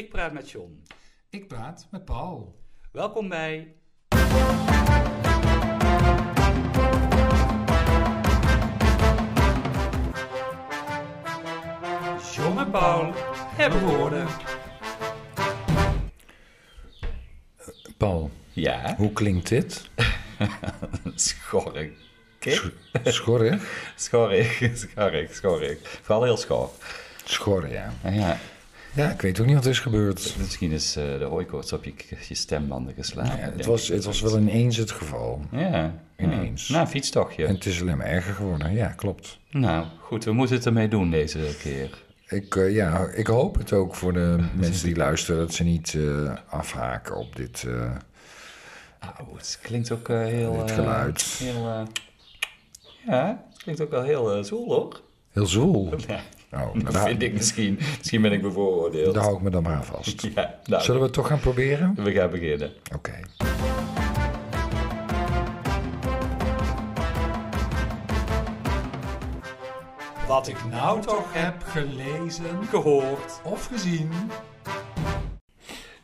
Ik praat met John. Ik praat met Paul. Welkom bij. John en Paul hebben woorden. Paul, Ja, hoe klinkt dit? schorrig. Schorrig? Schorrig, schorrig, schorrig. Vooral heel schor. Schor, ja. Ja, Ja, ik weet ook niet wat er is gebeurd. misschien is eh, de hooikoorts op je, je stembanden geslagen. Ja, het, was, het was wel ineens het geval. Ja, Ineens. Ja. Nou, een fietstochtje. En het is alleen maar erger geworden. Ja, klopt. Nou, goed, we moeten het ermee doen deze keer. Ik, eh, ja, ik hoop het ook voor de mensen die luisteren... dat ze niet eh, afhaken op dit... Oh, het klinkt ook heel... Dit geluid. heel, ja, het klinkt ook wel heel zoel, hoor. heel zoel. Ja, Oh, dat vind ik misschien. Misschien ben ik bevooroordeeld. daar hou ik me dan maar aan vast. Ja, nou, Zullen we het toch gaan proberen? we gaan beginnen. Oké. Wat ik nou toch heb gelezen Gehoord. of gezien.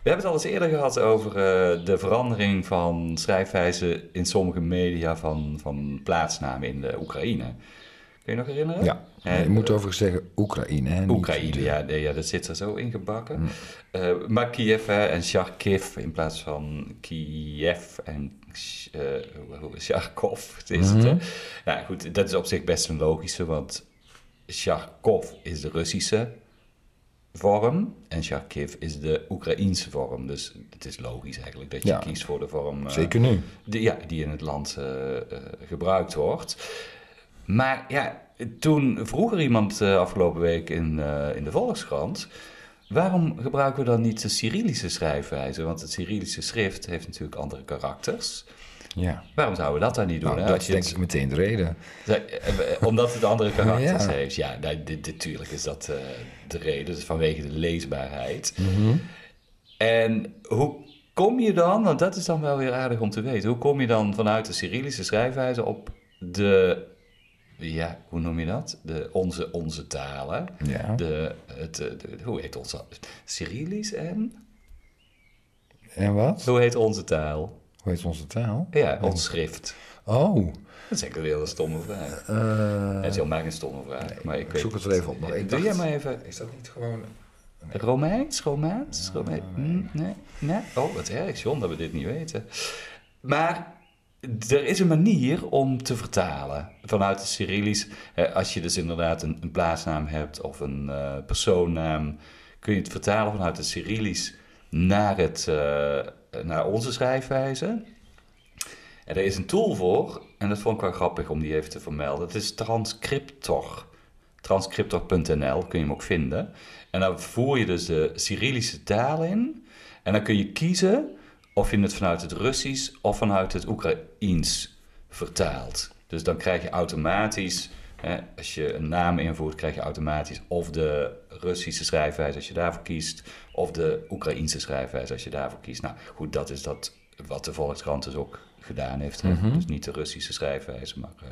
We hebben het al eens eerder gehad over eh, de verandering van schrijfwijze in sommige media van, van plaatsnamen in de Oekraïne. Kun je nog herinneren? Ja, Eh, je moet overigens zeggen Oekraïne. Hè? Oekraïne, ja, nee, ja, dat zit er zo ingebakken. Eh maar Kiev hè, en Kharkiv in plaats van Kiev en uh, Kharkov is het. Hè? Mhm. Ja, goed, dat is op zich best een logische, want Kharkov is de Russische vorm en Kharkiv is de Oekraïense vorm. Dus het is logisch eigenlijk dat je Ja. kiest voor de vorm eh, Zeker nu. die, ja, die in het land eh, eh, gebruikt wordt. Maar ja, toen vroeg er iemand eh, afgelopen week in, eh, in de Volkskrant... waarom gebruiken we dan niet de Cyrillische schrijfwijze? Want het Cyrillische schrift heeft natuurlijk andere karakters. Ja. Waarom zouden we dat dan niet doen? Nou, dat is denk het- ik meteen de reden. eh, Omdat het andere karakters Ja. heeft. Ja, natuurlijk is dat de reden. Dus vanwege de leesbaarheid. Mhm. En hoe kom je dan, want dat is dan wel weer aardig om te weten, hoe kom je dan vanuit de Cyrillische schrijfwijze op de, ja, hoe noem je dat? De, onze, onze talen. Ja. De, het, eh, de, hoe heet onze, Cyrillisch en? En wat? Hoe heet onze taal? Hoe heet onze taal? Ja, ons schrift. Oh, Dat is een hele stomme vraag. eh, Het is helemaal geen stomme vraag, maar ik, zoek het er even op. Maar ik Doe dacht- jij maar even Is dat niet gewoon... Romeins? Romaans? Rome- Hm, nee. nee? Oh, wat erg, John, dat we dit niet weten. Maar er is een manier om te vertalen vanuit het Cyrillisch. Als je dus inderdaad een, een plaatsnaam hebt of een eh, persoonnaam, kun je het vertalen vanuit het Cyrillisch naar, het, eh, naar onze schrijfwijze. En er is een tool voor, en dat vond ik wel grappig om die even te vermelden. Het is Transcriptor. Transcriptor.nl kun je hem ook vinden. En dan voer je dus de Cyrillische taal in. En dan kun je kiezen of je het vanuit het Russisch of vanuit het Oekraïens vertaalt. Dus dan krijg je automatisch, hè, als je een naam invoert, krijg je automatisch of de Russische schrijfwijze als je daarvoor kiest, of de Oekraïense schrijfwijze als je daarvoor kiest. Nou goed, dat is dat wat de Volkskrant dus ook gedaan heeft. hè. Dus niet de Russische schrijfwijze, maar eh,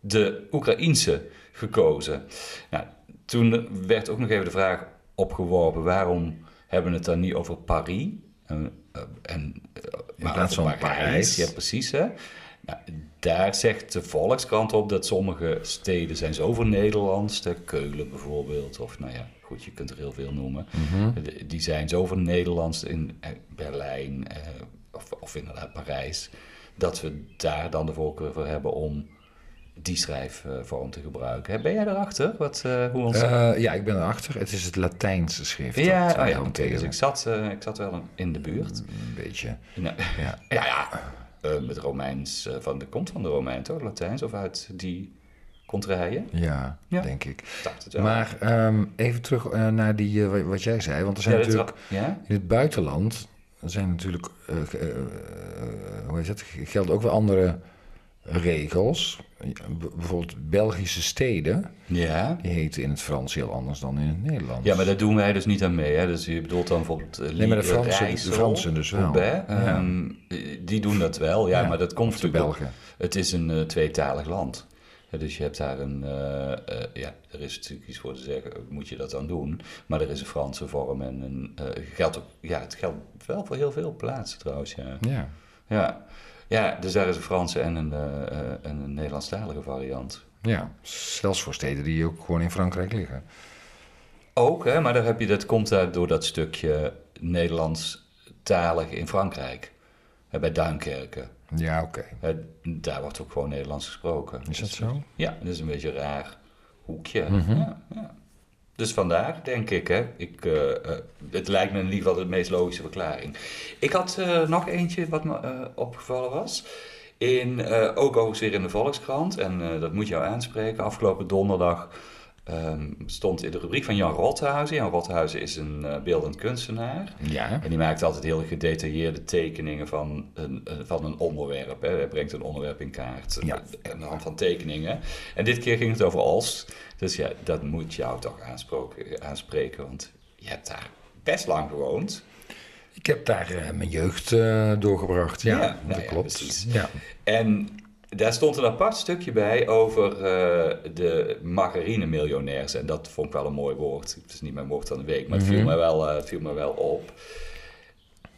de Oekraïense gekozen. Nou, toen werd ook nog even de vraag opgeworpen: waarom hebben we het dan niet over Paris? En, en, eh, maar plaats van Parijs. Ja, precies. Hè? Nou, daar zegt de Volkskrant op dat sommige steden zijn zo Nederlands. De Keulen bijvoorbeeld. Of nou ja, goed, je kunt er heel veel noemen. De- Die zijn zo Nederlands in eh, Berlijn eh, of, of inderdaad Parijs. Dat we daar dan de voorkeur voor hebben om die schrijfvorm te gebruiken. Ben jij erachter? Wat, eh, hoe ons... Eh, ja, ik ben erachter. Het is het Latijnse schrift. ja, dat oh ja oké. Dus ik zat, eh, ik zat wel in de buurt. Een beetje. Nou, Ja. ja, ja. eh, met Romeins, eh, van de, komt van de Romein toch, Latijns, of uit die contraien? Ja, Ja. denk ik. Het. Maar ehm, even terug eh, naar die, eh, wat- jij zei. Want er zijn ja, natuurlijk ja? in het buitenland... Zijn natuurlijk, eh, eh, eh, hoe heet het, gelden ook wel andere regels. Bijvoorbeeld Belgische steden, Ja. die heten in het Frans heel anders dan in het Nederlands. Ja, maar daar doen wij dus niet aan mee. Hè? Dus je bedoelt dan bijvoorbeeld uh, Nee, maar de Fransen- de Fransen dus wel. Ja. ehm, die doen dat wel, ja, Ja, maar dat komt de ook- Belgen. Het is een eh, tweetalig land. Dus je hebt daar een, eh, ja, er is natuurlijk iets voor te zeggen, moet je dat dan doen? Maar er is een Franse vorm en een, geldt ook, ja, het geldt wel voor heel veel plaatsen trouwens, ja. Ja. Ja, ja dus daar is een Franse en een, eh, eh, en een Nederlandstalige variant. ja, zelfs voor steden die ook gewoon in Frankrijk liggen. Ook, hè, maar daar heb je, dat komt daar door dat stukje Nederlandstalig in Frankrijk. Hè, bij Duinkerken. Ja, oké. Daar wordt ook gewoon Nederlands gesproken. Is dat Dus- zo? Ja, dat is een beetje een raar hoekje. Mhm. ja, ja. Dus vandaar, denk ik, hè. Ik, eh, eh, het lijkt me in ieder geval de meest logische verklaring. Ik had eh, nog eentje wat me opgevallen was. In, ook overigens weer in de Volkskrant, en dat moet jou aanspreken. Afgelopen donderdag ehm, stond in de rubriek van Jan Rothuizen. Jan Rothuizen is een eh, beeldend kunstenaar. Ja. En die maakt altijd heel gedetailleerde tekeningen van een, eh, van een onderwerp. Hè. Hij brengt een onderwerp in kaart Ja. eh, aan de hand van tekeningen. En dit keer ging het over Olst. Dus ja, dat moet jou toch aanspreken, want je hebt daar best lang gewoond. Ik heb daar mijn jeugd doorgebracht. Ja, Ja, dat nou ja, klopt. Ja. En daar stond een apart stukje bij over eh, de margarine-miljonairs. En dat vond ik wel een mooi woord. Het is niet mijn woord van de week, maar het viel, Mhm. me wel, eh, het viel me wel op.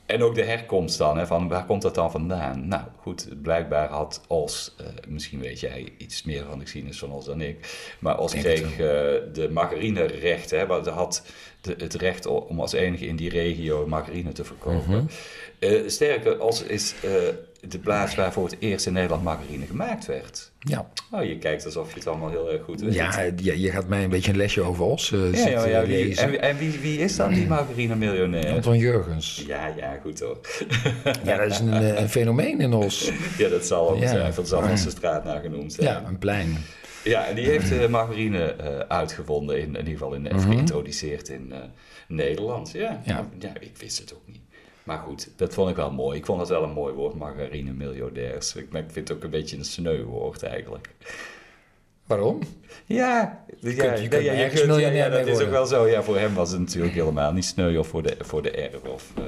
En ook de herkomst dan, hè, van waar komt dat dan vandaan? Nou goed, blijkbaar had Os, eh, misschien weet jij iets meer van de geschiedenis van Os dan ik, maar Os kreeg eh, de margarinerechten, hè, want hij had de, het recht om als enige in die regio margarine te verkopen. Eh, sterker, Os is de plaats waar voor het eerst in Nederland margarine gemaakt werd. Ja. Oh, je kijkt alsof je het allemaal heel erg goed weet. Ja, je, je gaat mij een beetje een lesje over eh, ja, ja, ja, wie- lezen. en, wie- en wie, wie is dan die margarine-miljonair? Anton Jurgens. Ja, ja, goed hoor. Ja, dat is een, eh, een fenomeen in Os. Ja, dat zal ook zijn. Dat zal zijn straat naar genoemd zijn. Ja, een plein. Ja, en die heeft eh, margarine eh, uitgevonden, in, in ieder geval in, Mhm. geïntroduceerd in eh, Nederland. Ja. Ja. ja, ik wist het ook niet. Maar goed, dat vond ik wel mooi. Ik vond dat wel een mooi woord, margarine miljardairs. Ik, vind het ook een beetje een sneu woord eigenlijk. Waarom? Ja, ja, kunt- je kunt ja, kunt- ja, dat is ook wel zo. Ja, voor hem was het natuurlijk helemaal niet sneu of voor de, voor de R. Of, eh,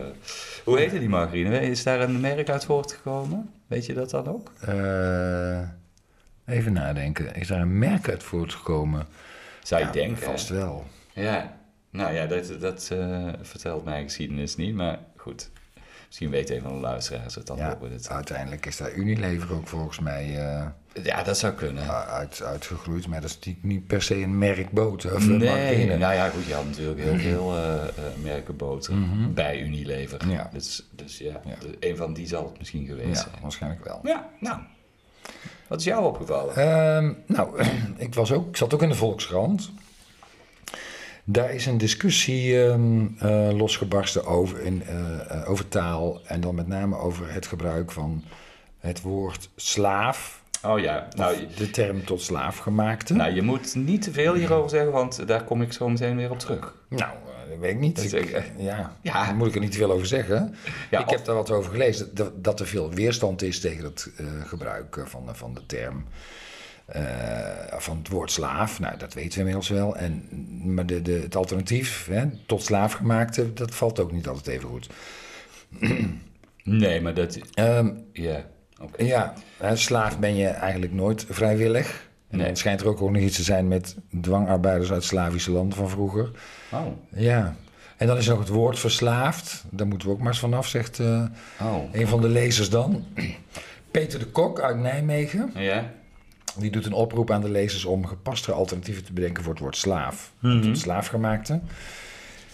hoe heette die margarine? Is daar een merk uit voortgekomen? Weet je dat dan ook? Eh, even nadenken. Is daar een merk uit voortgekomen? Zou je denken. Vast wel. Ja, nou ja, dat, dat eh, vertelt mijn geschiedenis niet, maar goed. Misschien weet een van de luisteraars het dan Ja, dit. uiteindelijk is daar Unilever ook volgens mij eh, Ja, dat zou kunnen. uit, uitgegroeid. Maar dat is niet per se een merk boter of nee, nou ja, goed, je had natuurlijk heel veel eh eh, merken boter Mhm. bij Unilever. Ja. Dus, dus ja, een van die zal het misschien geweest Ja, zijn. waarschijnlijk wel. Ja, nou. Wat is jou opgevallen? Ehm, nou, ik, was ook, ik zat ook in de Volkskrant. Daar is een discussie eh, losgebarsten over, in, eh, eh, over taal. En dan met name over het gebruik van het woord slaaf. Oh ja, nou, de term tot slaafgemaakte. nou, je moet niet te veel hierover zeggen, want daar kom ik zo meteen weer op terug. Nou, dat weet ik niet. Ik- ja, Ja. daar moet ik er niet te veel over zeggen. Ja, ik of- heb daar wat over gelezen. Dat, dat er veel weerstand is tegen het gebruik van, van de term. Eh, van het woord slaaf. Nou, dat weten we inmiddels wel. En, maar de, de, het alternatief, hè, tot slaafgemaakte, dat valt ook niet altijd even goed. Nee, maar dat... Ehm, Ja, ja, hè, slaaf ben je eigenlijk nooit vrijwillig. En Nee. dan schijnt er ook, ook nog iets te zijn met dwangarbeiders uit Slavische landen van vroeger. Oh, Ja, en dan is er nog het woord verslaafd. Daar moeten we ook maar eens vanaf, zegt eh, oh. een van de lezers dan. Peter de Kok uit Nijmegen. Ja? Die doet een oproep aan de lezers om gepastere alternatieven te bedenken voor het woord slaaf. Mhm. Tot slaafgemaakte.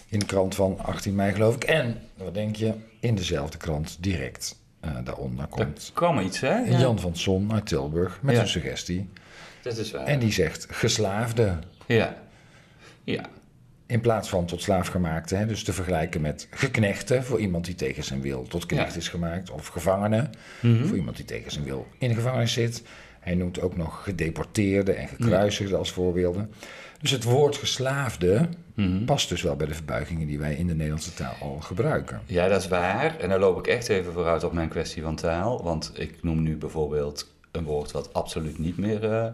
In de krant van 18 mei geloof ik. En, wat denk je, in dezelfde krant direct eh, daaronder komt Er kwam iets, hè? Ja. Jan van Son uit Tilburg met Ja. een suggestie. Dat is waar. En die zegt geslaafde. Ja. Ja. In plaats van tot slaafgemaakte, hè, dus te vergelijken met geknechte voor iemand die tegen zijn wil tot knecht Ja. is gemaakt, of gevangene Mhm. voor iemand die tegen zijn wil in de gevangenis zit. Hij noemt ook nog gedeporteerde en gekruisigde als voorbeelden. Dus het woord geslaafde Mhm. past dus wel bij de verbuigingen die wij in de Nederlandse taal al gebruiken. Ja, dat is waar. En dan loop ik echt even vooruit op mijn kwestie van taal. Want ik noem nu bijvoorbeeld een woord wat absoluut niet meer eh,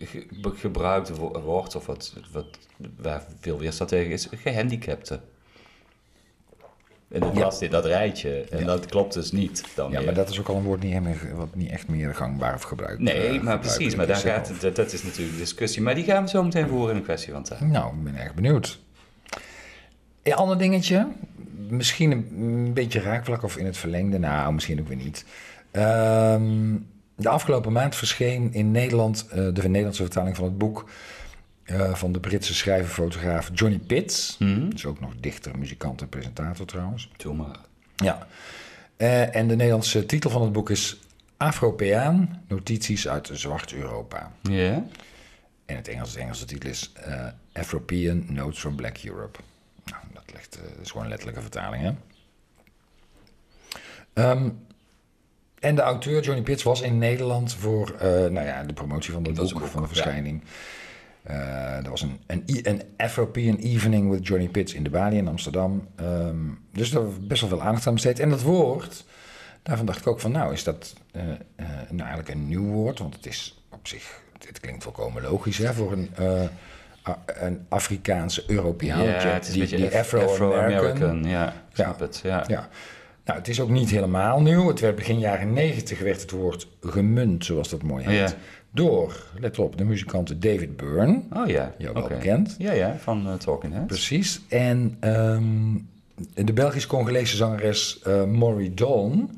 ge- gebruikt wo- wordt, of wat, wat, waar veel weerstand tegen is, gehandicapte. En dat Ja. in dat rijtje. En Ja. dat klopt dus niet dan Ja, meer. maar dat is ook al een woord niet echt meer, wat niet echt meer gangbaar of gebruikt. Nee, eh, maar precies. Maar daar gaat, dat, dat is natuurlijk discussie. Maar die gaan we zo meteen voeren in een kwestie van tijd. Nou, ik ben erg benieuwd. Een ander dingetje, misschien een, een beetje raakvlak of in het verlengde, nou, misschien ook weer niet. Ehm, de afgelopen maand verscheen in Nederland eh, de Nederlandse vertaling van het boek eh, van de Britse schrijver-fotograaf Johnny Pitts. Dat is ook nog dichter, muzikant en presentator trouwens. Doe maar. Ja. Eh, en de Nederlandse titel van het boek is Afropeaan, notities uit Zwart Europa. Ja? En het Engels, de Engelse titel is eh Afropean Notes from Black Europe. Nou, dat, ligt, eh, dat is gewoon een letterlijke vertaling, hè? Ehm, en de auteur Johnny Pitts was in Nederland voor nou ja, de promotie van het boek, van de verschijning. Er was een, een, e- een Afropean Evening with Johnny Pitts in de Bali in Amsterdam. Ehm, dus daar best wel veel aandacht aan besteed. En dat woord, daarvan dacht ik ook van, nou is dat eh, eh, nou eigenlijk een nieuw woord? Want het is op zich, het klinkt volkomen logisch hè, voor een, eh, een Afrikaanse Europeaan. ja, die, beetje die Afro-American. Afro-American. ja, ik snap het. Ja. Ja. Nou, het is ook niet helemaal nieuw. Het werd begin jaren negentig werd het woord gemunt, zoals dat mooi heet. Door, let op, de muzikant David Byrne. Oh ja, Jou wel oké. bekend. Ja, ja, van uh, Talking Heads. Precies. En ehm, de Belgisch-Congolese zangeres eh Maury Dawn.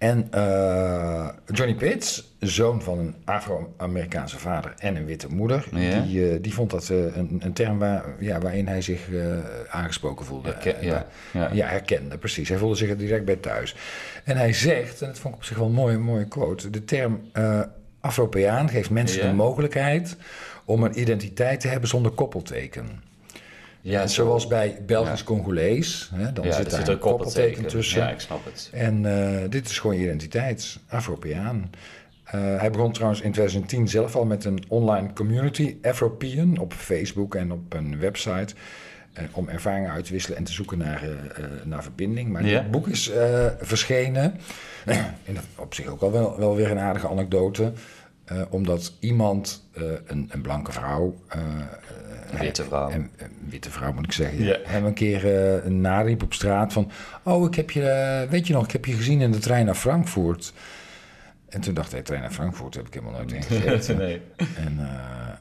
En eh, Johnny Pitts, zoon van een Afro-Amerikaanse vader en een witte moeder, Ja. die, eh, die vond dat eh, een, een term waar, ja, waarin hij zich aangesproken voelde. Herken- ja, ja. ja, herkende, precies. Hij voelde zich er direct bij thuis. En hij zegt, en dat vond ik op zich wel een mooie, mooie quote, de term Afropeaan geeft mensen de mogelijkheid om een identiteit te hebben zonder koppelteken. Ja, zoals bij Belgisch-Congolees, hè, dan ja, zit er daar zit een koppelteken tussen. Ja, ik snap het. En eh, dit is gewoon je identiteit, Afropeaan. Eh, hij begon trouwens in 2010 zelf al met een online community, Afropean, op Facebook en op een website. eh, om ervaringen uit te wisselen en te zoeken naar, eh, eh, naar verbinding. Maar Ja. dit boek is eh, verschenen. en op zich ook al wel, wel weer een aardige anekdote. Eh, omdat iemand, eh, een, een blanke vrouw, eh, Een witte vrouw. een, een witte vrouw moet ik zeggen, Ja. hem een keer eh, een nariep op straat van... Oh, ik heb je, weet je nog, ik heb je gezien in de trein naar Frankfurt. En toen dacht hij, trein naar Frankfurt heb ik helemaal nooit ingezet. nee. en, eh,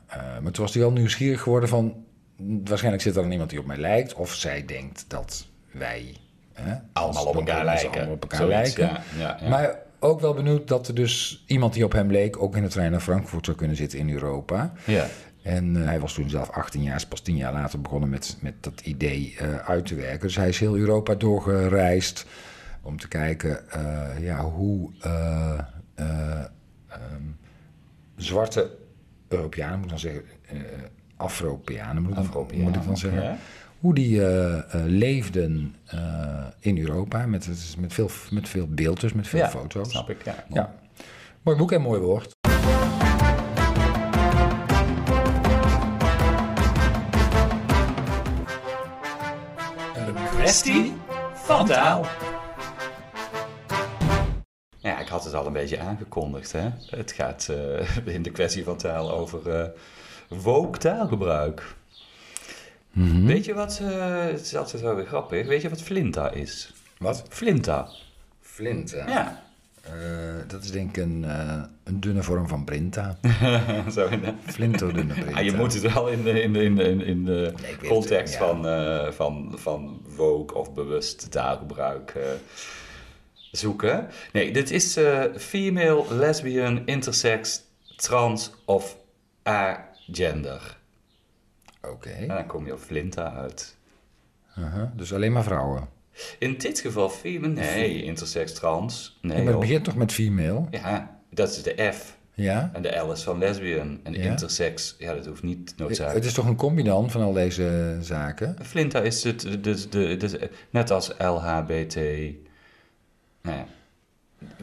eh, maar toen was hij wel nieuwsgierig geworden van... Waarschijnlijk zit er dan iemand die op mij lijkt. Of zij denkt dat wij... Hè, Allemaal op elkaar lijken. allemaal op elkaar Zoiets, lijken. Ja, ja, ja. Maar ook wel benieuwd dat er dus iemand die op hem leek... ook in de trein naar Frankfurt zou kunnen zitten in Europa. ja. En eh, hij was toen zelf 18 jaar, is pas 10 jaar later begonnen met, met dat idee eh, uit te werken. Dus hij is heel Europa doorgereisd om te kijken eh, ja, hoe eh, eh, ehm, zwarte Europeanen, moet ik dan zeggen, Afro-Peanen moet, ik dan- Afro-Peanen, moet ik dan zeggen, ja. Hoe die eh, eh, leefden eh, in Europa met, met, veel, met veel beeld, dus met veel Ja, foto's. snap ik, ja. Ja, mooi boek en mooi woord. Een kwestie van taal. Ja, ik had het al een beetje aangekondigd. Hè? Het gaat eh, in de kwestie van taal over eh woke taalgebruik. Mhm. Weet je wat, eh, het is altijd wel weer grappig, weet je wat flinta is? Wat? Flinta. Flint, hè? Ja. Eh, dat is denk ik een, eh, een dunne vorm van Brinta. Zo de... Flinterdunne Brinta. Ah, je moet het wel in de, in de, in de, in de Nee, context het, ja. van, eh, van, van woke of bewust taalgebruik zoeken. Nee, dit is eh, female, lesbian, intersex, trans of agender. Oké. En dan kom je op flinta uit. Dus alleen maar vrouwen. In dit geval female, nee, intersex, trans. Nee, Ja, maar het begint toch met female? Ja, dat is de F. Ja? En de L is van lesbian. En de Ja. intersex, ja, dat hoeft niet Het noodzakelijk. is toch een combi dan van al deze zaken? Flinta is het, dus de, dus, net als LHBT. Nou ja,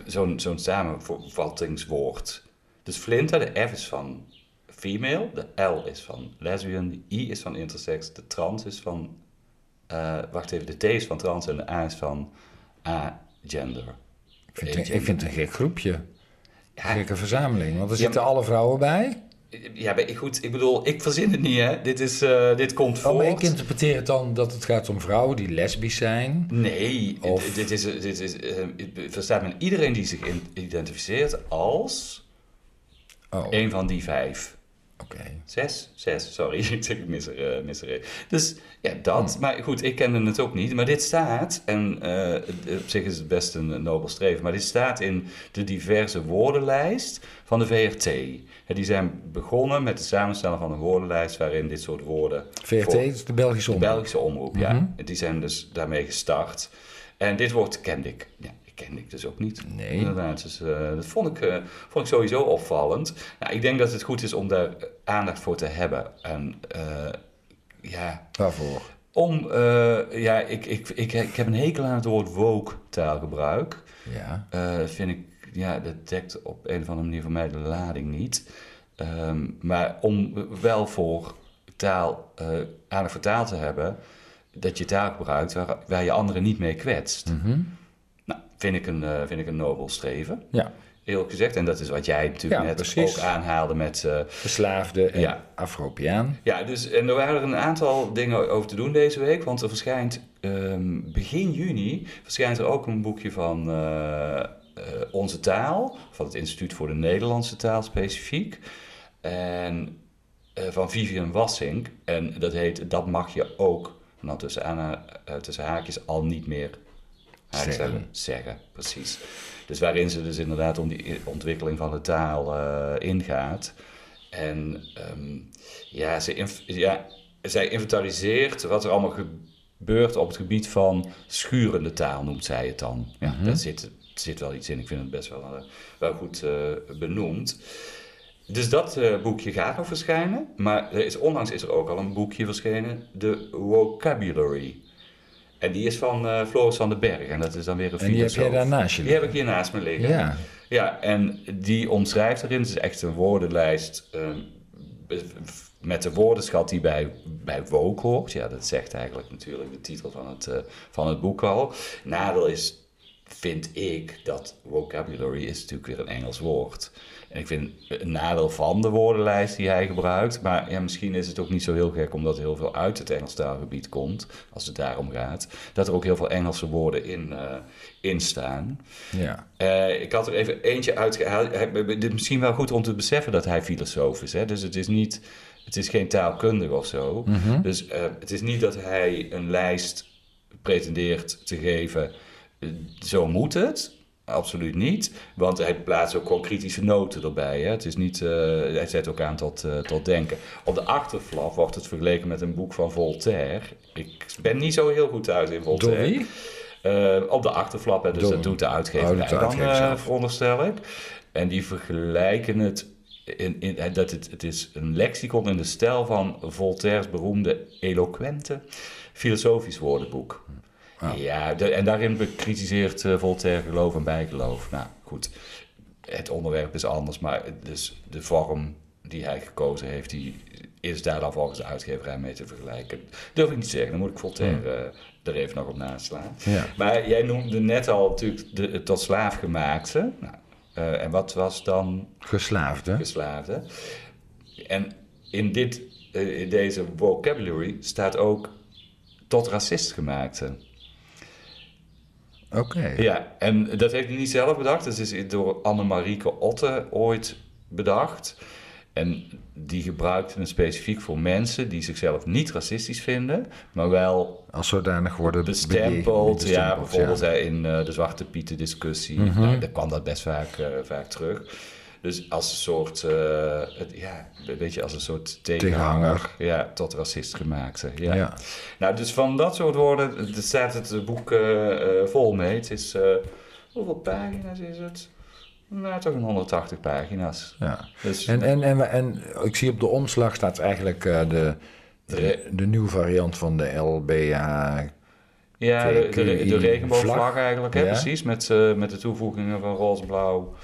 zo'n zo'n samenvattingswoord. Dus Flinta, de F is van female, de L is van lesbian, de I is van intersex, de trans is van. eh, wacht even, de T is van trans en de A is van agender. Ik vind, het, ik vind het een gek groepje. Ja, Een gekke verzameling. Want er Ja, zitten alle vrouwen bij. Ja, maar ik- goed, ik bedoel, ik verzin het niet, hè. Dit, is, eh, dit komt Oh, voort. maar ik interpreteer het dan dat het gaat om vrouwen die lesbisch zijn. Nee, Of- dit- is, dit is, eh, het verstaat men iedereen die zich identificeert als Oh, een van die vijf. Zes? Zes, sorry. Ik zeg ik mis er, eh. Dus ja, dat. Hmm. Maar goed, ik kende het ook niet. Maar dit staat, en eh, op zich is het best een nobel streven, maar dit staat in de diverse woordenlijst van de VRT. Die zijn begonnen met het samenstellen van een woordenlijst waarin dit soort woorden... VRT is de Belgische de omroep. Belgische omroep, ja. Die zijn dus daarmee gestart. En dit woord kende ik. Ja, kende ik dus ook niet. Nee. Inderdaad, dus, eh, dat vond ik, eh, vond ik sowieso opvallend. Nou, ik denk dat het goed is om daar aandacht voor te hebben. En eh, ja, Waarvoor? om, ja, ik, ik, ik, ik heb een hekel aan het woord woke taalgebruik. Ja. Dat vind ik, ja, dat dekt op een of andere manier voor mij de lading niet. Ehm, maar om wel voor taal, aandacht voor taal te hebben, dat je taal gebruikt waar, waar je anderen niet mee kwetst. Nou, vind ik, een, eh, vind ik een nobel streven, Ja. eerlijk gezegd. En dat is wat jij natuurlijk Ja, net precies. ook aanhaalde met... eh, Verslaafde en Ja. Afropiaan. ja, dus en er waren er een aantal dingen over te doen deze week. Want er verschijnt ehm, begin juni verschijnt er ook een boekje van eh, Onze Taal, van het Instituut voor de Nederlandse Taal specifiek. En van Vivian Wassink. En dat heet Dat mag je ook, dan tussen, aan, tussen haakjes, al niet meer Zeggen. Precies. Dus waarin ze dus inderdaad om die ontwikkeling van de taal eh, ingaat. En ehm, ja, ze ja, zij inventariseert wat er allemaal gebeurt op het gebied van schurende taal, noemt zij het dan. Ja, Daar zit, zit wel iets in. Ik vind het best wel, eh, wel goed eh, benoemd. Dus dat boekje gaat nog verschijnen. Maar er is, onlangs is er ook al een boekje verschenen, de Vocabulary. En die is van eh, Floris van den Berg. En dat is dan weer een En die heb je Die heb ik hier naast me liggen. Ja. Ja, en die omschrijft erin, het is echt een woordenlijst ehm, met de woordenschat die bij, bij woke hoort. Ja, dat zegt eigenlijk natuurlijk de titel van het, eh, van het boek al. Nadeel is, vind ik, dat vocabulary is natuurlijk weer een Engels woord. En ik vind een nadeel van de woordenlijst die hij gebruikt. Maar ja, misschien is het ook niet zo heel gek omdat heel veel uit het Engels taalgebied komt. Als het daarom gaat. Dat er ook heel veel Engelse woorden in, eh, in staan. Ja. Eh, ik had er even eentje uitgehaald. Dit is misschien wel goed om te beseffen dat hij filosoof is. Hè? Dus het is, niet, het is geen taalkundige of zo. Dus eh, het is niet dat hij een lijst pretendeert te geven. zo moet het. Absoluut niet. Want hij plaatst ook gewoon kritische noten erbij. Hè? Het is niet, eh, hij zet ook aan tot, eh, tot denken. Op de achterflap wordt het vergeleken met een boek van Voltaire. Ik ben niet zo heel goed thuis in Voltaire. Eh, op de achterflap, hè, dus Door- dat doet de uitgever Oh, dan, veronderstel ik. En die vergelijken het, in, in, dat het, het is een lexicon in de stijl van Voltaire's beroemde eloquente filosofisch woordenboek. Ja, de- en daarin bekritiseert eh, Voltaire geloof en bijgeloof. Nou, goed, het onderwerp is anders, maar dus de vorm die hij gekozen heeft, die is daar dan volgens de uitgeverij mee te vergelijken. Durf ik niet te zeggen, dan moet ik Voltaire eh, er even nog op naslaan. Ja. Maar jij noemde net al natuurlijk de, tot slaaf gemaakte. Nou, eh, en wat was dan Geslaafde. geslaafde? En in, dit, in deze vocabulary staat ook tot racist gemaakte. Oké. Ja, en dat heeft hij niet zelf bedacht. Dat is door Annemarieke Otte ooit bedacht. En die gebruikte het specifiek voor mensen die zichzelf niet racistisch vinden, maar wel Als zodanig worden bestempeld. bejegend- Ja, bijvoorbeeld in eh, de Zwarte Pieten discussie, Mhm. nou, daar kwam dat best vaak, eh, vaak terug. Dus als een soort, eh, het, ja, een beetje als een soort tegenhanger, ja, tot racist gemaakte. Ja. Ja. Nou, dus van dat soort woorden, er staat het boek eh, vol mee. Het is, hoeveel pagina's is het? Nou, toch een 180 pagina's. Ja. Dus En, en, en, en ik zie op de omslag staat eigenlijk de, de, de nieuwe variant van de LBH. ja, de, de, de regenboogvlag vlag. eigenlijk, hè, Ja. precies. Met, met de toevoegingen van roze, blauw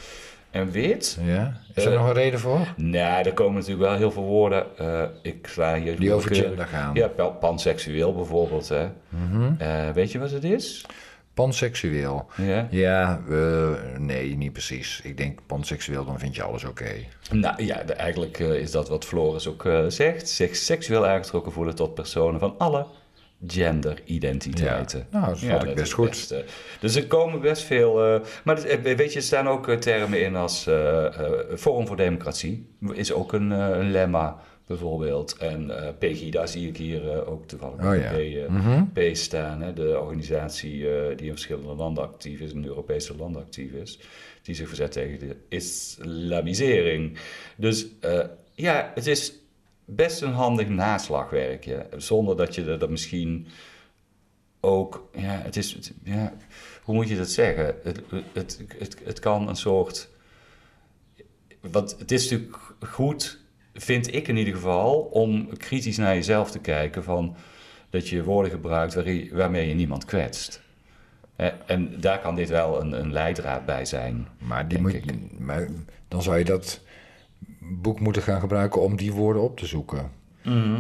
en wit. Ja. Is er Eh, nog een reden voor? Nou, er komen natuurlijk wel heel veel woorden. eh, ik sla hier... Die over gender gaan. Ja, panseksueel bijvoorbeeld. Hè. Mhm. Eh, weet je wat het is? Panseksueel. Ja? Ja, eh, nee, niet precies. Ik denk panseksueel, dan vind je alles oké. Nou ja, de- eigenlijk eh, is dat wat Floris ook eh, zegt. Zich seksueel aangetrokken voelen tot personen van alle genderidentiteiten. Ja. Nou, dat vat ik is best goed. beste. Dus er komen best veel... eh, maar eh, weet je, er staan ook eh, termen in als eh, eh, Forum voor Democratie. Is ook een, eh, een lemma, bijvoorbeeld. En eh PEGIDA zie ik hier eh, ook toevallig Oh ja. P, eh, Mhm. P staan. Hè, de organisatie eh, die in verschillende landen actief is, in Europese landen actief is. Die zich verzet tegen de islamisering. Dus eh, ja, het is best een handig naslagwerkje. Zonder dat je er dat misschien ook... Ja, het is... het- ja, hoe moet je dat zeggen? Het, het, het, het kan een soort... Want het is natuurlijk goed, vind ik in ieder geval, om kritisch naar jezelf te kijken van dat je woorden gebruikt waarmee je niemand kwetst. En daar kan dit wel een, een leidraad bij zijn. Maar, die moet, maar dan zou je dat boek moeten gaan gebruiken om die woorden op te zoeken.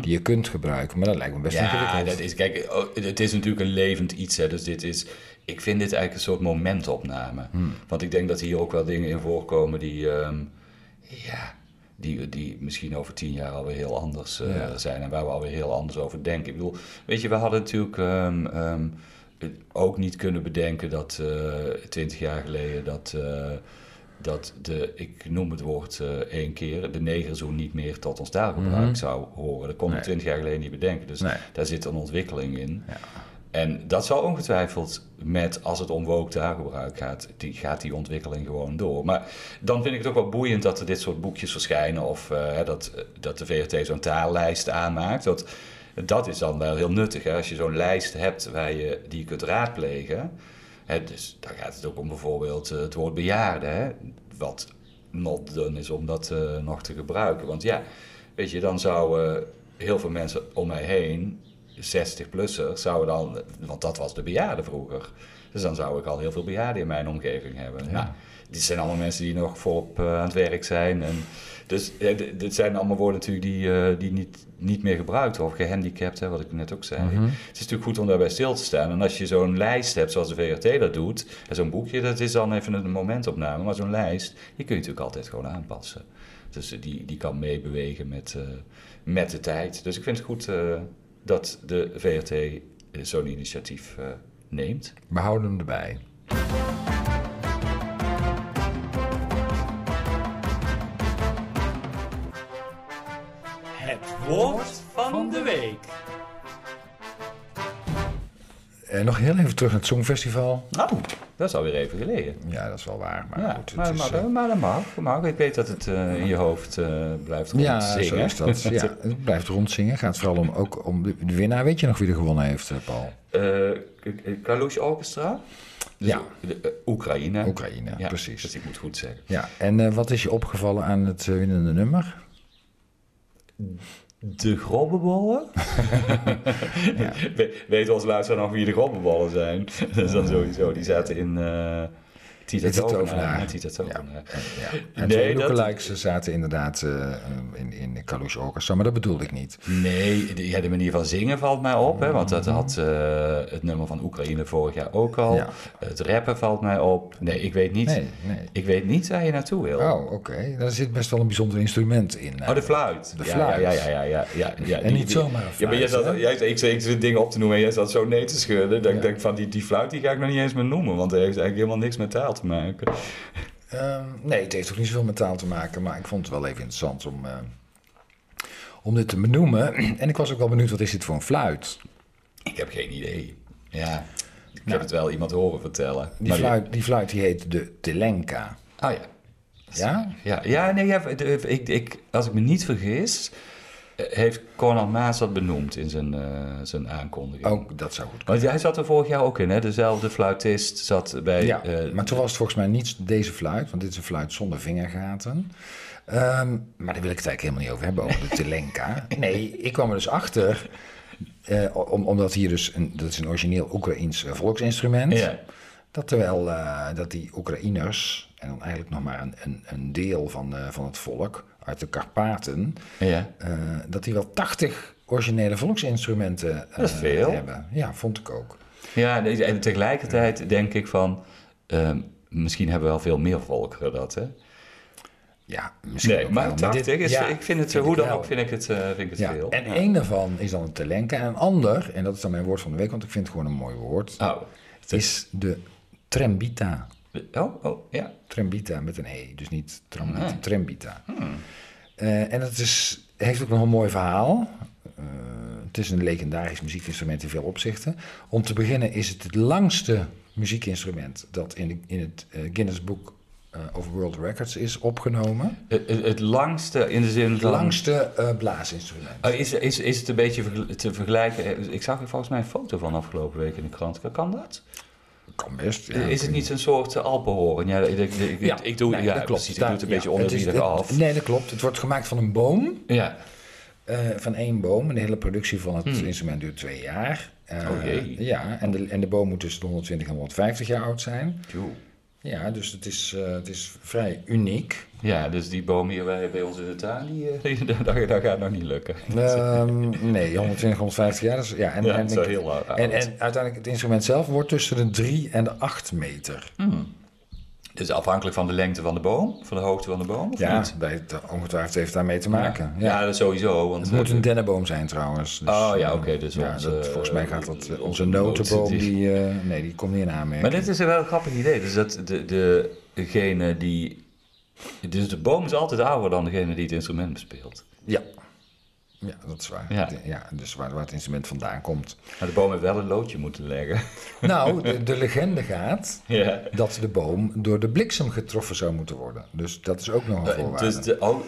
Die je kunt gebruiken. Maar dat lijkt me best Ja, ingewikkeld. dat is, kijk, oh, het is natuurlijk een levend iets. Hè, dus dit is, ik vind dit eigenlijk een soort momentopname. Want ik denk dat hier ook wel dingen in voorkomen die, ehm, ja, die, die misschien over tien jaar alweer heel anders eh, Ja. zijn. En waar we alweer heel anders over denken. Ik bedoel, weet je, we hadden natuurlijk ehm, ehm, ook niet kunnen bedenken dat twintig jaar geleden dat... eh, dat de, ik noem het woord eh, één keer, de negerzoen niet meer tot ons taalgebruik Mhm. zou horen. Dat kon ik Nee. twintig jaar geleden niet bedenken. Dus Nee. daar zit een ontwikkeling in. Ja. En dat zal ongetwijfeld met, als het om woke taalgebruik gaat, die, gaat die ontwikkeling gewoon door. Maar dan vind ik het ook wel boeiend dat er dit soort boekjes verschijnen of eh, dat, dat de VRT zo'n taallijst aanmaakt. Dat, dat is dan wel heel nuttig. Hè? Als je zo'n lijst hebt waar je, die je kunt raadplegen. Hè, dus daar gaat het ook om bijvoorbeeld eh, het woord bejaarde. Hè? Wat not done is om dat eh, nog te gebruiken. Want ja, weet je, dan zouden heel veel mensen om mij heen, 60-plussers, zouden dan, want dat was de bejaarde vroeger. Dus dan zou ik al heel veel bejaarden in mijn omgeving hebben. Nou, dit zijn allemaal mensen die nog volop eh, aan het werk zijn. En dus eh, dit zijn allemaal woorden natuurlijk die, eh, die niet, niet meer gebruikt worden. Of gehandicapt, hè, wat ik net ook zei. Mhm. Het is natuurlijk goed om daarbij stil te staan. En als je zo'n lijst hebt zoals de VRT dat doet, en zo'n boekje, dat is dan even een momentopname. Maar zo'n lijst, die kun je natuurlijk altijd gewoon aanpassen. Dus eh, die, die kan meebewegen met, met de tijd. Dus ik vind het goed dat de VRT zo'n initiatief neemt. We houden hem erbij. Het woord van de week. En nog heel even terug naar het Songfestival. Nou, dat is alweer even geleden. Ja, dat is wel waar. Maar Ja, goed, maar, is, maar, eh, maar dat mag. Ik weet dat het eh, in je hoofd eh, blijft ja, rondzingen. zo is dat. Ja, het blijft rondzingen. Gaat vooral om, ook om de, winnaar. Weet je nog wie er gewonnen heeft, eh, Paul? Eh, Kalush Orchestra? Dus Ja. eh, Oekraïne. Oekraïne, Ja, precies. Dus ik moet goed zeggen. Ja, en eh, wat is je opgevallen aan het eh, winnende nummer? De grobbenbollen? We- Weet onze luisteraar nog wie de grobbenbollen zijn? dat is dan sowieso. Die zaten in uh, Tita Tita Tovenaar. Tovenaar. Ja, Ja. En Nee, dat- zaten inderdaad eh, in, in Kalush Orchestra, maar dat bedoelde ik niet. Nee, de, ja, de manier van zingen valt mij op. Hè, want dat had eh, het nummer van Oekraïne vorig jaar ook al. Ja. Het rappen valt mij op. Nee, ik weet niet, Nee, nee. ik weet niet waar je naartoe wil. Oh, oké. Daar zit best wel een bijzonder instrument in. Oh, de fluit. De fluit. Ja, ja, ja, ja, ja, ja, En die- niet zomaar Ja, maar jij zat, jij, ik, ik zit dingen op te noemen en jij zat zo nee te schudden. Dat ik denk van die, die fluit die ga ik nog niet eens meer noemen. Want dat heeft eigenlijk helemaal niks met taal te maken. Ehm, nee, het heeft ook niet zoveel met taal te maken, maar ik vond het wel even interessant om, eh, om dit te benoemen. En ik was ook wel benieuwd, wat is dit voor een fluit? Ik heb geen idee. Ja, ik Nou. heb het wel iemand horen vertellen. Die, fluit, die fluit die heet de Telenka. Oh ja. Ja? Ja, ja nee, ja, ik, ik, als ik me niet vergis, heeft Cornel Maas dat benoemd in zijn, eh, zijn aankondiging. Ook dat zou goed Want hij zat er vorig jaar ook in, hè? Dezelfde fluitist zat bij... Ja, eh, maar toen was het volgens mij niet deze fluit, want dit is een fluit zonder vingergaten. Ehm, maar daar wil ik het eigenlijk helemaal niet over hebben, over de Telenka. Nee, ik kwam er dus achter, eh, om, omdat hier dus, een, dat is een origineel Oekraïens eh, volksinstrument. ja. Dat terwijl dat die Oekraïners, en dan eigenlijk nog maar een, een, een deel van, van het volk uit de Karpaten, Ja. eh, dat die wel 80 originele volksinstrumenten Dat is veel. hebben. Ja, vond ik ook. Ja, en tegelijkertijd denk ik van... ehm, misschien hebben wel veel meer volkeren dat, hè? Ja, misschien Nee, maar wel. 80 dit- is, ja, ik vind het, vind hoe dan wel. ook, vind ik het, eh, vind ik het Ja, veel. en Ja. één daarvan is dan een telenke. En een ander, en dat is dan mijn woord van de week, want ik vind het gewoon een mooi woord, Oh, is de trembita. Oh, oh, ja. Trembita met een E, dus niet tram, Ah. trembita. Eh, en het is, heeft ook nog een mooi verhaal. Eh, het is een legendarisch muziekinstrument in veel opzichten. Om te beginnen is het het langste muziekinstrument dat in, de, in het eh, Guinness Book of World Records is opgenomen. Het, het, het langste in de zin Het langste blaasinstrument. Oh, is, is, is het een beetje te vergelijken? Ik zag er volgens mij een foto van afgelopen week in de krant. Kan dat? Kan best. ja. is het niet een soort uh, Alpenhoren? Ja, ik, ik, ik, Ja, ik doe, nee, ja, dat klopt. precies. Ik doe het een beetje het- af. Nee, dat klopt. Het wordt gemaakt van een boom. Ja. eh, van één boom. En de hele productie van het Hmm. instrument duurt twee jaar. Oh jee. Ja, en de, en de boom moet tussen de 120 en 150 jaar oud zijn. Joe. Ja, dus het is, het is vrij uniek. Ja, dus die boom hier bij, bij ons in de tuin, die, eh, dat, gaat nog niet lukken. Ehm, nee, 120, 150 jaar. Is, ja, en, Ja, en, ik- heel oud. en, en uiteindelijk het instrument zelf wordt tussen de 3 en de 8 meter. Dus afhankelijk van de lengte van de boom, van de hoogte van de boom, of Ja, niet? bij het, ongetwijfeld heeft daarmee te maken. Ja, Ja. dat sowieso. Want, Het moet eh, een dennenboom zijn trouwens. Dus, Oh, ja, eh, oké, dus ja, onze, dat, volgens mij gaat dat... eh, onze onze noten, notenboom, die- die, eh, nee, die komt niet in aanmerking. Maar dit is een wel grappig idee. Dus dat de, de, degene die... Dus de boom is altijd ouder dan degene die het instrument bespeelt. Ja. Ja, dat is waar. Ja. Ja. dus waar, waar het instrument vandaan komt. Maar de boom heeft wel een loodje moeten leggen. Nou, de, de legende gaat ja. dat de boom door de bliksem getroffen zou moeten worden. Dus dat is ook nog een voorwaarde. Dus de, oh,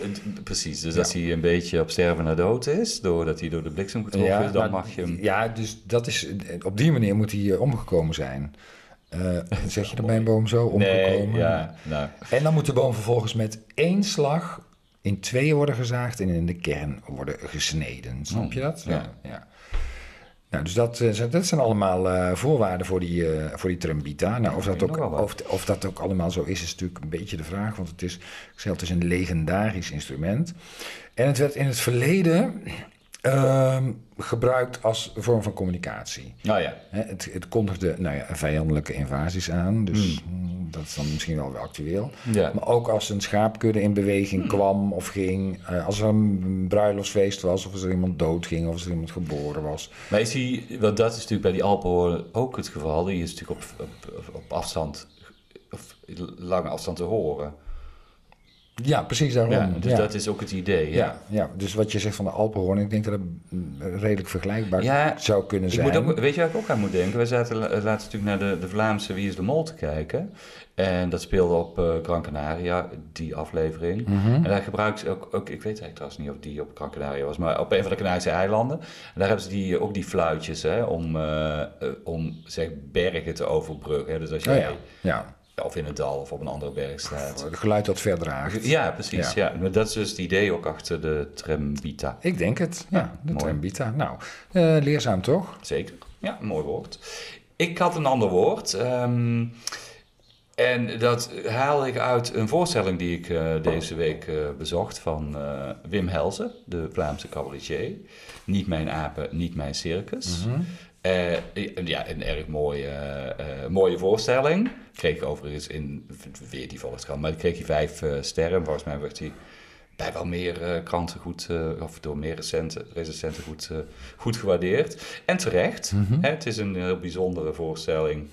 precies, dus als hij een beetje op sterven naar dood is, doordat hij door de bliksem getroffen is, dan maar- mag je hem... Ja, dus dat is, op die manier moet hij eh, omgekomen zijn. Eh, zeg je bij een boom zo? Omgekomen? Nee, ja, nou, En dan moet de boom vervolgens met één slag in tweeën worden gezaagd en in de kern worden gesneden. Snap je dat? Ja. ja. Nou, dus dat, eh, zijn- dat zijn allemaal eh, voorwaarden voor die, eh, voor die trembita. Nou, of, dat ook, of, of dat ook allemaal zo is, is natuurlijk een beetje de vraag. Want het is, ik zei, het is een legendarisch instrument. En het werd in het verleden ehm, gebruikt als vorm van communicatie. nou ja. Het, het kondigde nou ja, vijandelijke invasies aan, dus mm, dat is dan misschien wel weer actueel. Ja. Maar ook als een schaapkudde in beweging kwam of ging, eh, als er een bruiloftsfeest was, of als er iemand doodging, of als er iemand geboren was. Maar is hij, want dat is natuurlijk bij die Alpenhoorn ook het geval, die is natuurlijk op, op, op afstand, of lange afstand te horen. Ja, precies daarom. Ja, dus ja. dat is ook het idee. Ja. ja, ja, dus wat je zegt van de Alpenhoorn, ik denk dat het mm, redelijk vergelijkbaar zou kunnen Ik zijn. moet ook, weet je waar ik ook aan moet denken? We zaten la- laatst natuurlijk naar de, de Vlaamse Wie is de Mol te kijken. En dat speelde op eh, Gran Canaria, die aflevering. Mhm. En daar gebruiken ze ook, ook, ik weet eigenlijk trouwens niet of die op Gran Canaria was, maar op een van de Canarische eilanden. En daar hebben ze die, ook die fluitjes hè, om, eh, eh, om zeg, bergen te overbruggen. Hè. Dus als je Oh ja, ja. Of in het dal of op een andere berg staat. Het geluid dat verdraagt. Ja, precies. Ja. Maar dat is dus het idee ook achter de Trembita. Ik denk het, ja, de mooi. trembita. Nou, eh, leerzaam toch? Zeker. Ja, mooi woord. Ik had een ander woord. ehm, en dat haalde ik uit een voorstelling die ik eh, deze week eh, bezocht van Wim Helsen, de Vlaamse cabaretier. Niet mijn apen, niet mijn circus. Eh, ja, een erg mooie, eh, mooie voorstelling. Kreeg ik overigens in, weer die Volkskrant, maar kreeg hij vijf eh, sterren. Volgens mij werd hij bij wel meer kranten goed, of door meer recenten, recensenten goed, goed gewaardeerd. En terecht. Hè, het is een heel bijzondere voorstelling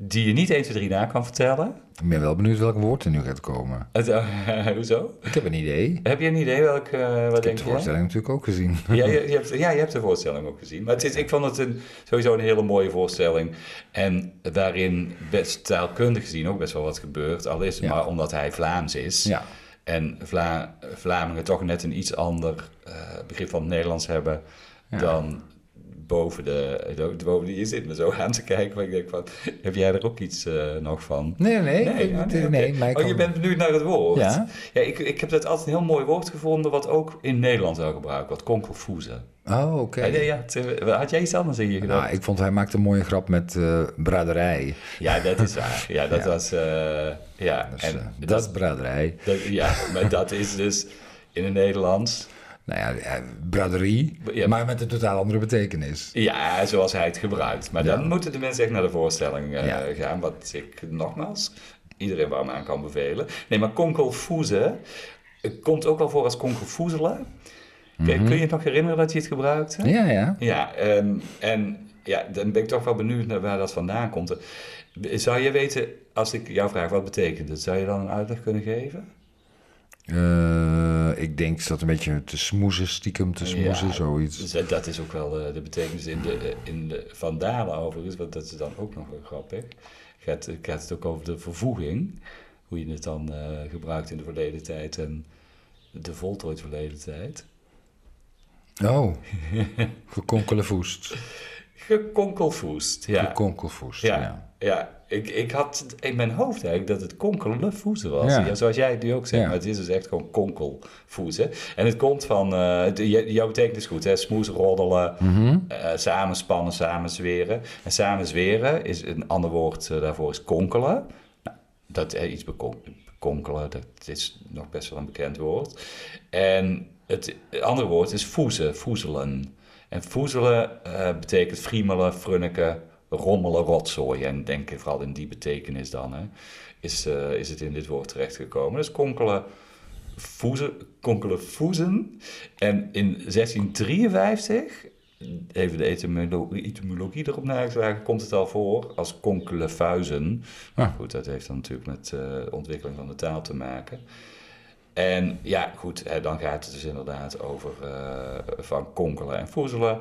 die je niet 1, 2, 3 na kan vertellen. Ik ben wel benieuwd welk woord er nu gaat komen. Het, eh, hoezo? Ik heb een idee. Heb je een idee welk, eh, wat Ik heb denk de je? voorstelling natuurlijk ook gezien. Ja, je, je hebt, ja, je hebt de voorstelling ook gezien. Maar het is, ik vond het een, sowieso een hele mooie voorstelling. En daarin best taalkundig gezien ook best wel wat gebeurt. Al is het Ja. maar omdat hij Vlaams is. Ja. En Vla Vlamingen toch net een iets ander eh, begrip van het Nederlands hebben Ja. dan boven de, de- boven die je zit me zo aan te kijken. Maar ik denk van, heb jij er ook iets eh, nog van? Nee, nee, Nee, nee. nee, oh, je bent benieuwd naar het woord? Ja. ja ik, ik heb dat altijd een heel mooi woord gevonden, wat ook in Nederland wel gebruikt wordt. Konkelfoezen. Oh, oké. Ja, ja, eh, had jij iets anders in je gedacht? Nou, ik vond hij maakte een mooie grap met eh, braderij. Ja, dat is waar. Ja, dat was... ja, Dus, en dat, dat is braderij. dat- ja, maar dat is dus in het Nederlands... nou ja, eh, braderie, Ja. maar met een totaal andere betekenis. Ja, zoals hij het gebruikt. Maar dan moeten de mensen echt naar de voorstelling eh, Ja. gaan. Wat ik nogmaals iedereen warm aan kan bevelen. Nee, maar konkelfoezen eh, komt ook wel voor als konkelfoezelen. Kijk, Kun je het nog herinneren dat je het gebruikte? Ja, ja. Ja, ehm, en ja, dan ben ik toch wel benieuwd naar waar dat vandaan komt. Zou je weten, als ik jou vraag wat betekent het, zou je dan een uitleg kunnen geven? Eh, ik denk dat een beetje te smoezen, stiekem te smoezen, Ja, zoiets. Dus dat- is ook wel de, de betekenis in de, in de Vandalen overigens, want dat is dan ook nog wel grappig. Gaat, gaat het ook over de vervoeging, hoe je het dan eh, gebruikt in de verleden tijd en de voltooid verleden tijd. Oh, gekonkelevoest. Gekonkelvoest, ja. Gekonkelvoest, Ja, ja. Ja. Ik, ik had in mijn hoofd eigenlijk dat het konkelvoezen was. Ja. Ja. zoals jij het nu ook zegt, Ja. maar het is dus echt gewoon konkelvoezen. En het komt van, j- jouw betekenis is goed, hè? smoes, roddelen, Mhm. eh, samenspannen, samenzweren. En samenzweren is een ander woord eh, daarvoor is konkelen. Nou, dat iets konkelen, dat is nog best wel een bekend woord. En het andere woord is voezen, voezelen. En voezelen betekent friemelen, frunniken, rommelen, rotzooien. En denk ik vooral in die betekenis dan, hè, is, eh, is het in dit woord terechtgekomen. Dus konkelen, voezen, konkelen, voezen. En in 1653, even de etymolo- etymologie erop nageslagen, komt het al voor als konkelen fuizen. Ah. Goed, dat heeft dan natuurlijk met eh, de ontwikkeling van de taal te maken. En ja, goed, hè, dan gaat het dus inderdaad over eh, van konkelen en voezelen.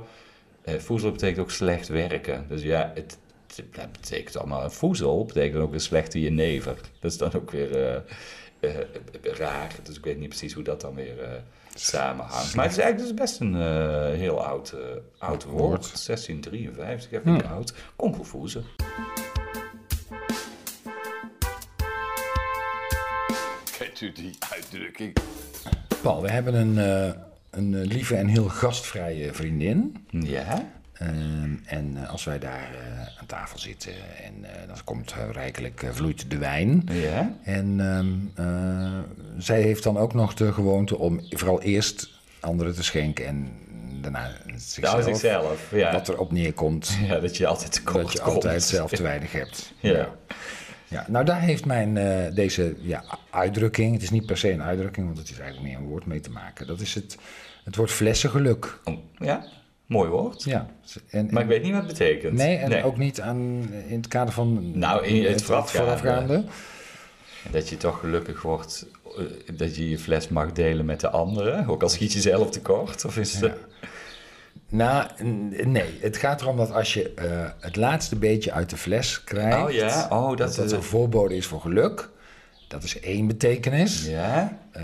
Eh, voezelen betekent ook slecht werken. Dus ja, het, dat betekent allemaal een voezel, betekent ook een slechte jenever. Dat is dan ook weer eh, eh, raar. Dus ik weet niet precies hoe dat dan weer eh, samenhangt. Maar het is eigenlijk dus best een eh, heel oud, eh, oud woord. Woord. 1653, even niet oud. Konkelvoezen. Kent u die uitdrukking? Paul, we hebben een, eh, een eh, lieve en heel gastvrije vriendin. Ja? Ehm, en eh, als wij daar eh, aan tafel zitten en eh, dan komt rijkelijk vloeit de wijn. Ja? En ehm, eh, zij heeft dan ook nog de gewoonte om vooral eerst anderen te schenken en daarna zichzelf. Zichzelf. Ja. Wat erop neerkomt ja, dat je altijd tekort dat je komt. altijd zelf te weinig hebt. Ja. Ja, nou daar heeft mijn, eh, deze ja, uitdrukking, het is niet per se een uitdrukking, want het is eigenlijk meer een woord mee te maken. Dat is het, het woord flessengeluk. Ja, mooi woord. Ja. En, Maar ik weet niet wat het betekent. Nee, en ook niet aan, in het kader van Nou, in het voorafgaande. voorafgaande. Dat je toch gelukkig wordt eh, dat je je fles mag delen met de anderen. Ook al schiet je zelf tekort. Of is het... Nou, nee. Het gaat erom dat als je eh, het laatste beetje uit de fles krijgt... Oh ja, oh, dat dat, dat is- een voorbode is voor geluk. Dat is één betekenis. Ja? Eh,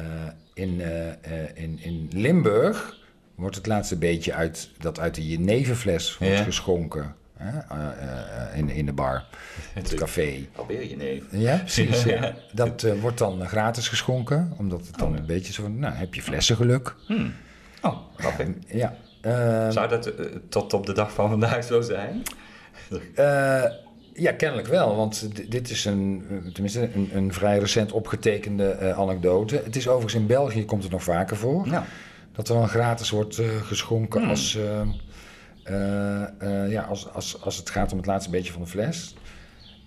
in, eh, eh, in, in Limburg wordt het laatste beetje uit, dat uit de jeneverfles wordt Ja. geschonken. Eh, eh, in, in de bar, het café. Alweer je neef. Ja, precies. Ja. Dat eh, wordt dan gratis geschonken, omdat het dan een beetje zo van, nou, heb je flessengeluk. Oh, grappig. Ja. Eh, Zou dat eh, tot op de dag van vandaag zo zijn? Eh, ja, kennelijk wel, want dit is een, eh, tenminste een, een vrij recent opgetekende anekdote. Het is overigens in België komt het nog vaker voor. Nou, Dat er dan gratis wordt geschonken als, eh, eh, ja, als, als, als het gaat om het laatste beetje van de fles.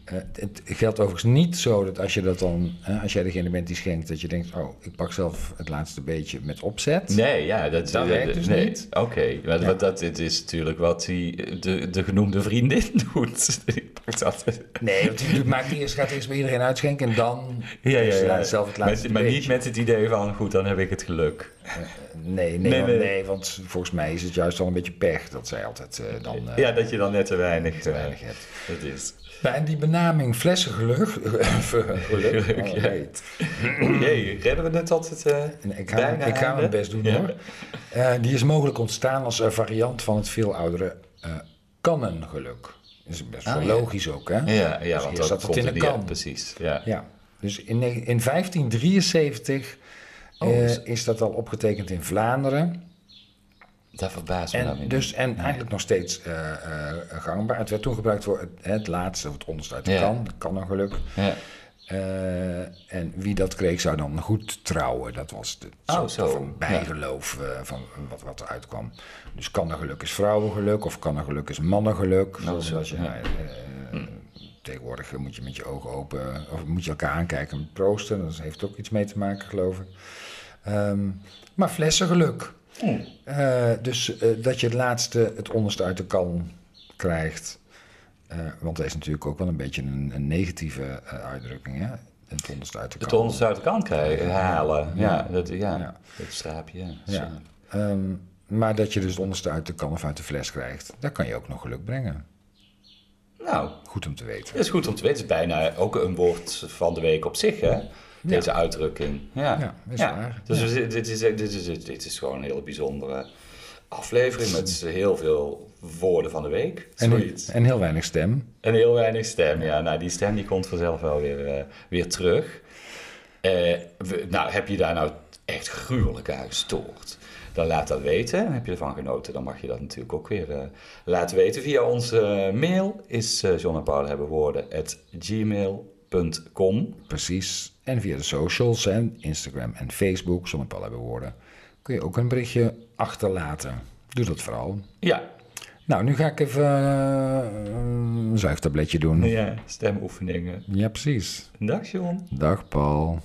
Eh, het geldt overigens niet zo dat als je dat dan, als jij degene bent die schenkt, dat je denkt, oh, ik pak zelf het laatste beetje met opzet. nee, ja, dat, Dat werkt dus nee. niet. Oké, maar Ja. dat, is natuurlijk wat die, de, de genoemde vriendin doet. Dat. Nee, want je maakt eerst, gaat eerst bij iedereen uitschenken en dan Ja, ja, ja. zelf het Maar- laatste maar, beetje. niet met het idee van, goed, dan heb ik het geluk. Nee, nee, Nee, want, nee. nee, want volgens mij is het juist al een beetje pech dat zij altijd eh, dan eh, Ja, dat je dan net te weinig, te eh, weinig hebt. Dat is. Nou, en die benaming flessengeluk, geluk, Geluk, oh, ja. jee, redden we het eh En ik ga, ik ga mijn best doen Ja. hoor. Eh, die is mogelijk ontstaan als een variant van het veel oudere eh kannengeluk. Dat is best wel Ah, ja. logisch ook, hè? Ja, ja Dus want dat zat het komt in er een niet kan. uit, precies. Ja. Ja, dus in, in 1573 Oh, is- is dat al opgetekend in Vlaanderen. Dat verbaast me dan En, weer dus, en eigenlijk nog steeds eh, eh, gangbaar. Het werd toen gebruikt voor het, het laatste, het onderste uit de Ja. kan, dat kan een geluk. Ja. Eh, en wie dat kreeg zou dan goed trouwen. Dat was de Oh, soort zo. van bijgeloof van wat, wat eruit kwam. Dus kannengeluk is vrouwengeluk of kannengeluk is mannengeluk. Zoals zo, als je, ja. nou, eh, Tegenwoordig moet je met je ogen open of moet je elkaar aankijken met proosten. Dat heeft ook iets mee te maken, geloof ik. Ehm, maar flessengeluk. Oeh. Eh, dus eh, dat je het laatste, het onderste uit de kan krijgt. Eh, want dat is natuurlijk ook wel een beetje een, een negatieve uitdrukking, hè? Het onderste uit de Het kan. onderste uit de kant krijgen, halen. Ja, dat, ja. Ja. dat straapje. Ja. Ja. Ehm, maar dat je dus het onderste uit de kan of uit de fles krijgt, daar kan je ook nog geluk brengen. Nou, Goed om te weten. dat is goed om te weten. Het is bijna ook een woord van de week op zich, hè? Deze uitdrukking. Ja, Ja, is waar. Dus dit, is, dit, is, dit, is gewoon een hele bijzondere aflevering met heel veel woorden van de week. En, Zoiets. en heel weinig stem. En heel weinig stem, ja. Nou, die stem die komt vanzelf wel weer, eh, weer terug. Eh, we- nou, heb je daar nou echt gruwelijk aan gestoord? Dan laat dat weten. Heb je ervan genoten, dan mag je dat natuurlijk ook weer eh, laten weten. Via onze mail is uh, John en Paul hebben woorden at gmail.com. Precies. En via de socials, hè, Instagram en Facebook, zonder Paul hebben woorden, kun je ook een berichtje achterlaten. Doe dat vooral. Ja, Nou, nu ga ik even eh, een zuigtabletje doen. ja, stemoefeningen. Ja, precies. Dag John. Dag Paul.